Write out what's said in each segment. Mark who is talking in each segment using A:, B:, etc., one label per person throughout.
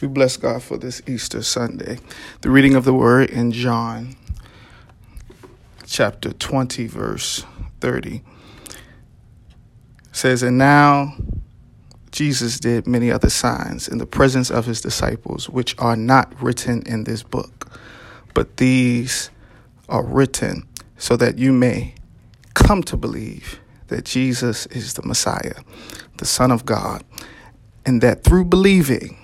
A: We bless God for this Easter Sunday. The reading of the word in John chapter 20, verse 30 says, And now Jesus did many other signs in the presence of his disciples, which are not written in this book, but these are written so that you may come to believe that Jesus is the Messiah, the Son of God, and that through believing,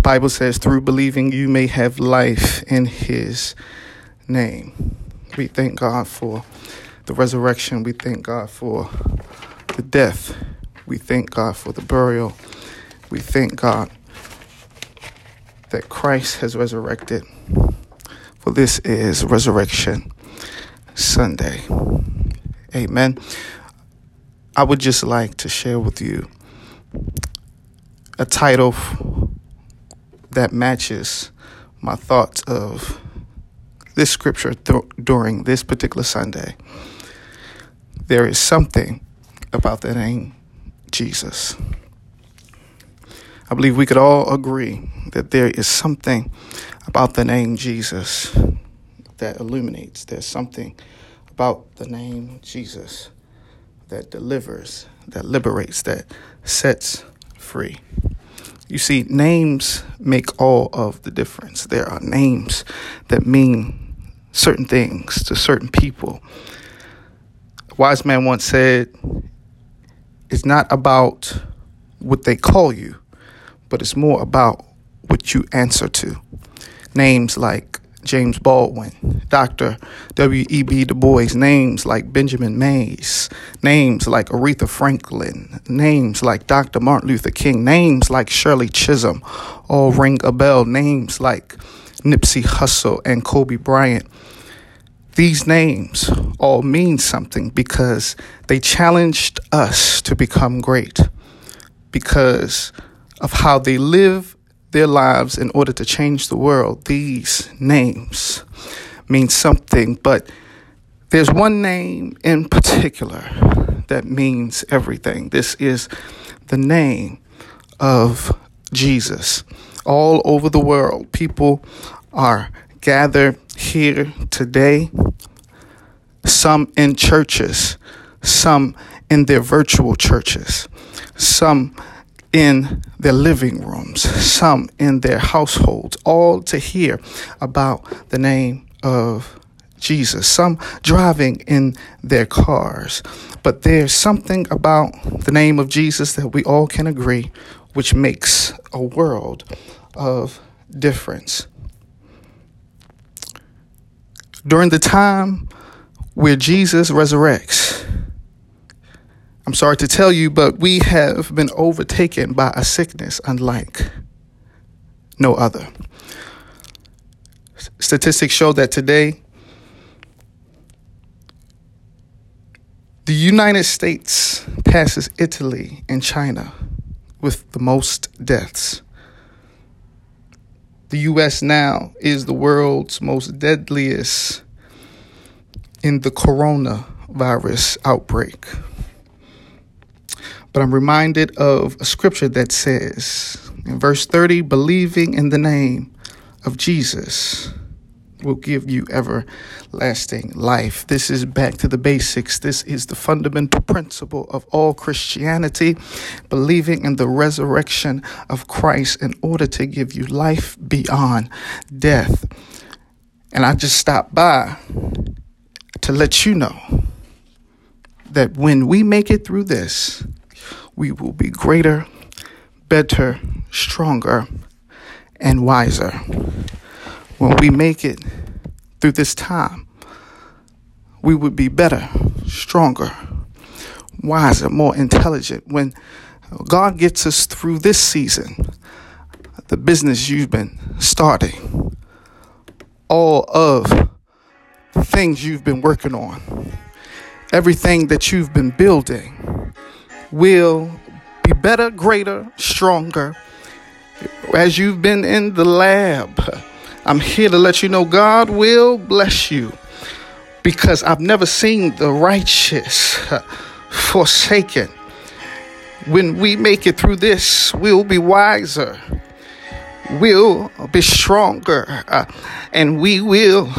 A: the Bible says, through believing, you may have life in His name. We thank God for the resurrection. We thank God for the death. We thank God for the burial. We thank God that Christ has resurrected. For this is Resurrection Sunday. Amen. I would just like to share with you a title that matches my thoughts of this scripture th- during this particular Sunday. There is something about the name Jesus. I believe we could all agree that there is something about the name Jesus that illuminates. There's something about the name Jesus that delivers, that liberates, that sets free. You see, names make all of the difference. There are names that mean certain things to certain people. A wise man once said, It's not about what they call you, but it's more about what you answer to. Names like James Baldwin, Dr. W.E.B. Du Bois, names like Benjamin Mays, names like Aretha Franklin, names like Dr. Martin Luther King, names like Shirley Chisholm all ring a bell, names like Nipsey Hussle and Kobe Bryant. These names all mean something because they challenged us to become great because of how they live their lives in order to change the world. These names mean something, but there's one name in particular that means everything. This is the name of Jesus. All over the world, people are gathered here today, some in churches, some in their virtual churches, some in their living rooms, some in their households, all to hear about the name of Jesus, some driving in their cars. But there's something about the name of Jesus that we all can agree, which makes a world of difference. During the time where Jesus resurrects, I'm sorry to tell you, but we have been overtaken by a sickness unlike no other. Statistics show that today, the United States passes Italy and China with the most deaths. The US now is the world's most deadliest in the coronavirus outbreak. But I'm reminded of a scripture that says in verse 30 believing in the name of Jesus will give you everlasting life. This is back to the basics. This is the fundamental principle of all Christianity, believing in the resurrection of Christ in order to give you life beyond death. And I just stopped by to let you know that when we make it through this, we will be greater, better, stronger, and wiser. When we make it through this time, we would be better, stronger, wiser, more intelligent. When God gets us through this season, the business you've been starting, all of things you've been working on, everything that you've been building, will be better, greater, stronger. As you've been in the lab, I'm here to let you know God will bless you because I've never seen the righteous forsaken. When we make it through this, we'll be wiser. We will be stronger uh, and we will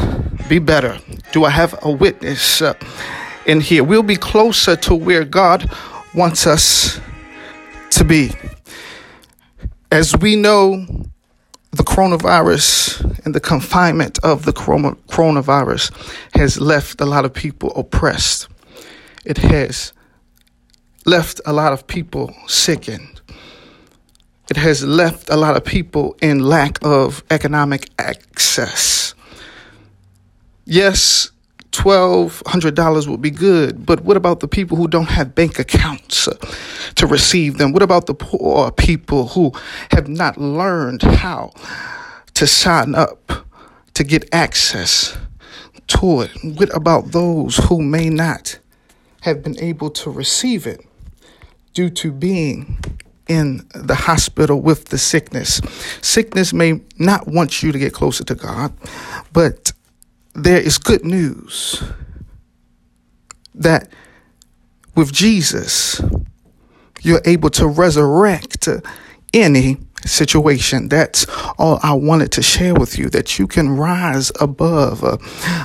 A: be better. Do I have a witness uh, in here? We'll be closer to where God wants us to be. As we know, the coronavirus and the confinement of the coronavirus has left a lot of people oppressed. It has left a lot of people sickened. It has left a lot of people in lack of economic access. Yes, $1,200 would be good, but what about the people who don't have bank accounts uh, to receive them? What about the poor people who have not learned how to sign up to get access to it? What about those who may not have been able to receive it due to being in the hospital with the sickness. Sickness may not want you to get closer to God, but there is good news that with Jesus, you're able to resurrect any situation. That's all I wanted to share with you that you can rise above uh,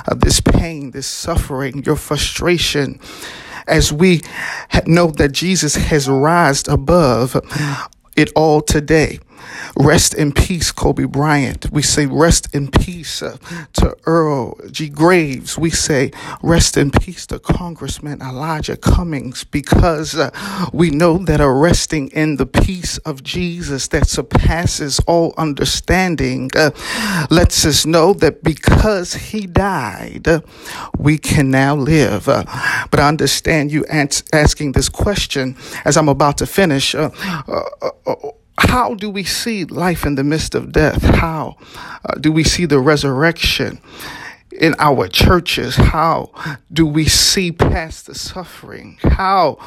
A: uh, this pain, this suffering, your frustration as we know that Jesus has rised above it all today. Rest in peace, Kobe Bryant. We say rest in peace uh, to Earl G. Graves. We say rest in peace to Congressman Elijah Cummings because uh, we know that a resting in the peace of Jesus that surpasses all understanding uh, lets us know that because he died, uh, we can now live. Uh, but I understand you ans- asking this question as I'm about to finish uh, how do we see life in the midst of death? How uh, do we see the resurrection? in our churches? How do we see past the suffering? How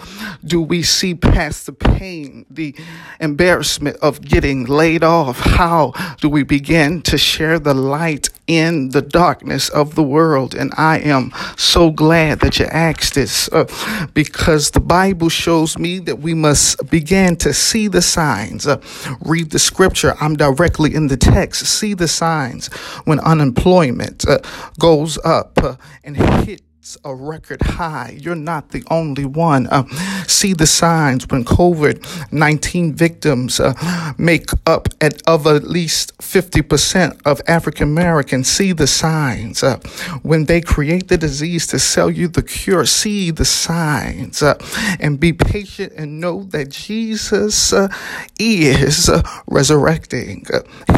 A: do we see past the pain, the embarrassment of getting laid off? How do we begin to share the light in the darkness of the world? And I am so glad that you asked this uh, because the Bible shows me that we must begin to see the signs. Uh, read the scripture. I'm directly in the text. See the signs when unemployment uh, goes up uh, and hit a record high. You're not the only one. Uh, see the signs when COVID 19 victims uh, make up at, of at least 50% of African Americans. See the signs uh, when they create the disease to sell you the cure. See the signs uh, and be patient and know that Jesus uh, is uh, resurrecting.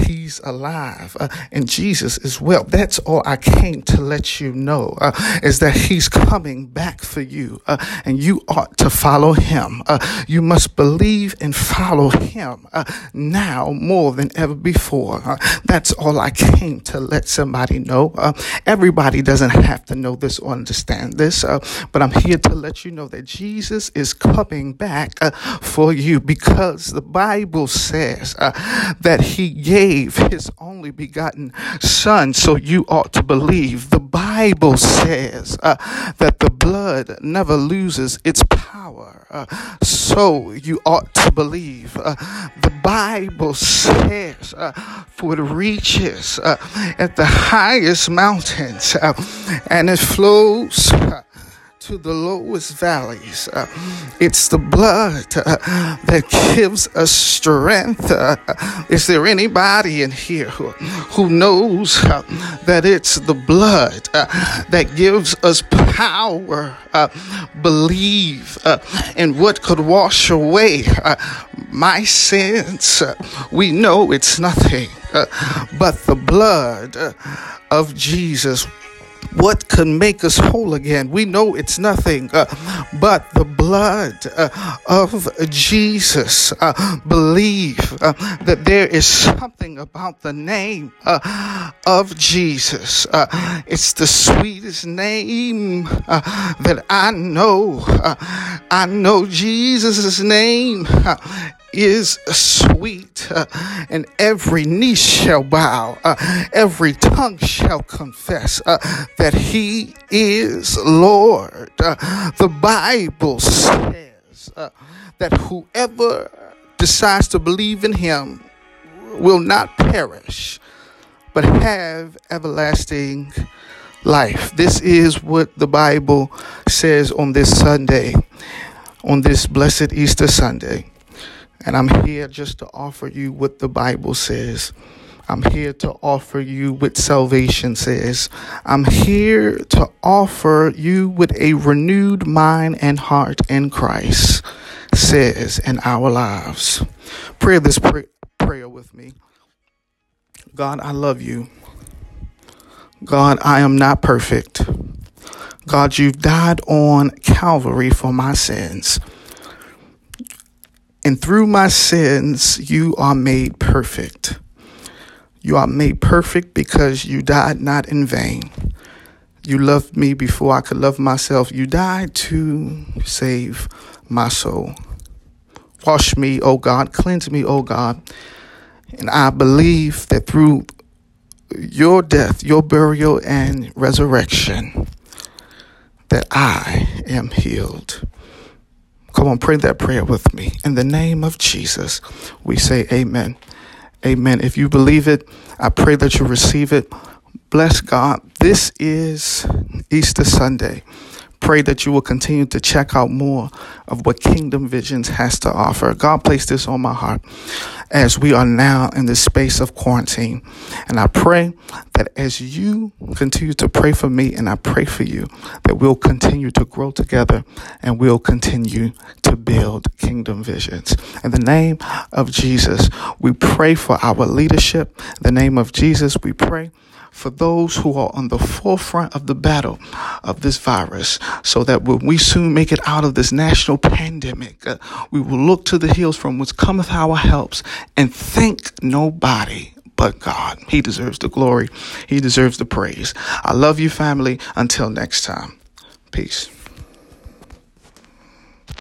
A: he's alive and Jesus is well. That's all I came to let you know is that he's coming back for you, uh, and you ought to follow him. Uh, you must believe and follow him uh, now more than ever before. Uh, that's all I came to let somebody know. Uh, everybody doesn't have to know this or understand this, uh, but I'm here to let you know that Jesus is coming back for you because the Bible says that he gave his only begotten son, so you ought to believe. The Bible says uh, that the blood never loses its power. Uh, so you ought to believe. Uh, the Bible says, uh, for it reaches uh, at the highest mountains uh, and it flows to the lowest valleys. Uh, it's the blood uh, that gives us strength. Uh, is there anybody in here who, who knows uh, that it's the blood uh, that gives us power? Uh, believe in what could wash away my sins. we know it's nothing but the blood of Jesus what can make us whole again? We know it's nothing uh, but the blood uh, of Jesus. Uh, believe uh, that there is something about the name uh, of Jesus. Uh, it's the sweetest name that I know. I know Jesus' name is sweet, uh, and every knee shall bow, uh, every tongue shall confess uh, that he is Lord. Uh, the Bible says uh, that whoever decides to believe in him will not perish, but have everlasting life. This is what the Bible says on this Sunday, on this blessed Easter Sunday. And I'm here just to offer you what the Bible says. I'm here to offer you what salvation says. I'm here to offer you with a renewed mind and heart in Christ says in our lives. Pray this pray- prayer with me. God, I love you. God, I am not perfect. God, you've died on Calvary for my sins. And through my sins, you are made perfect. You are made perfect because you died not in vain. You loved me before I could love myself. You died to save my soul. Wash me, O God. Cleanse me, O God. And I believe that through your death, your burial, and resurrection, that I am healed. Come on, pray that prayer with me. In the name of Jesus, we say amen. Amen. If you believe it, I pray that you receive it. Bless God. This is Easter Sunday pray that you will continue to check out more of what Kingdom Visions has to offer. God placed this on my heart as we are now in the space of quarantine. And I pray that as you continue to pray for me and I pray for you, that we'll continue to grow together and we'll continue to build Kingdom Visions. In the name of Jesus, we pray for our leadership. In the name of Jesus, we pray for those who are on the forefront of the battle of this virus so that when we soon make it out of this national pandemic, uh, we will look to the hills from which cometh our helps and thank nobody but God. He deserves the glory. He deserves the praise. I love you, family. Until next time. Peace.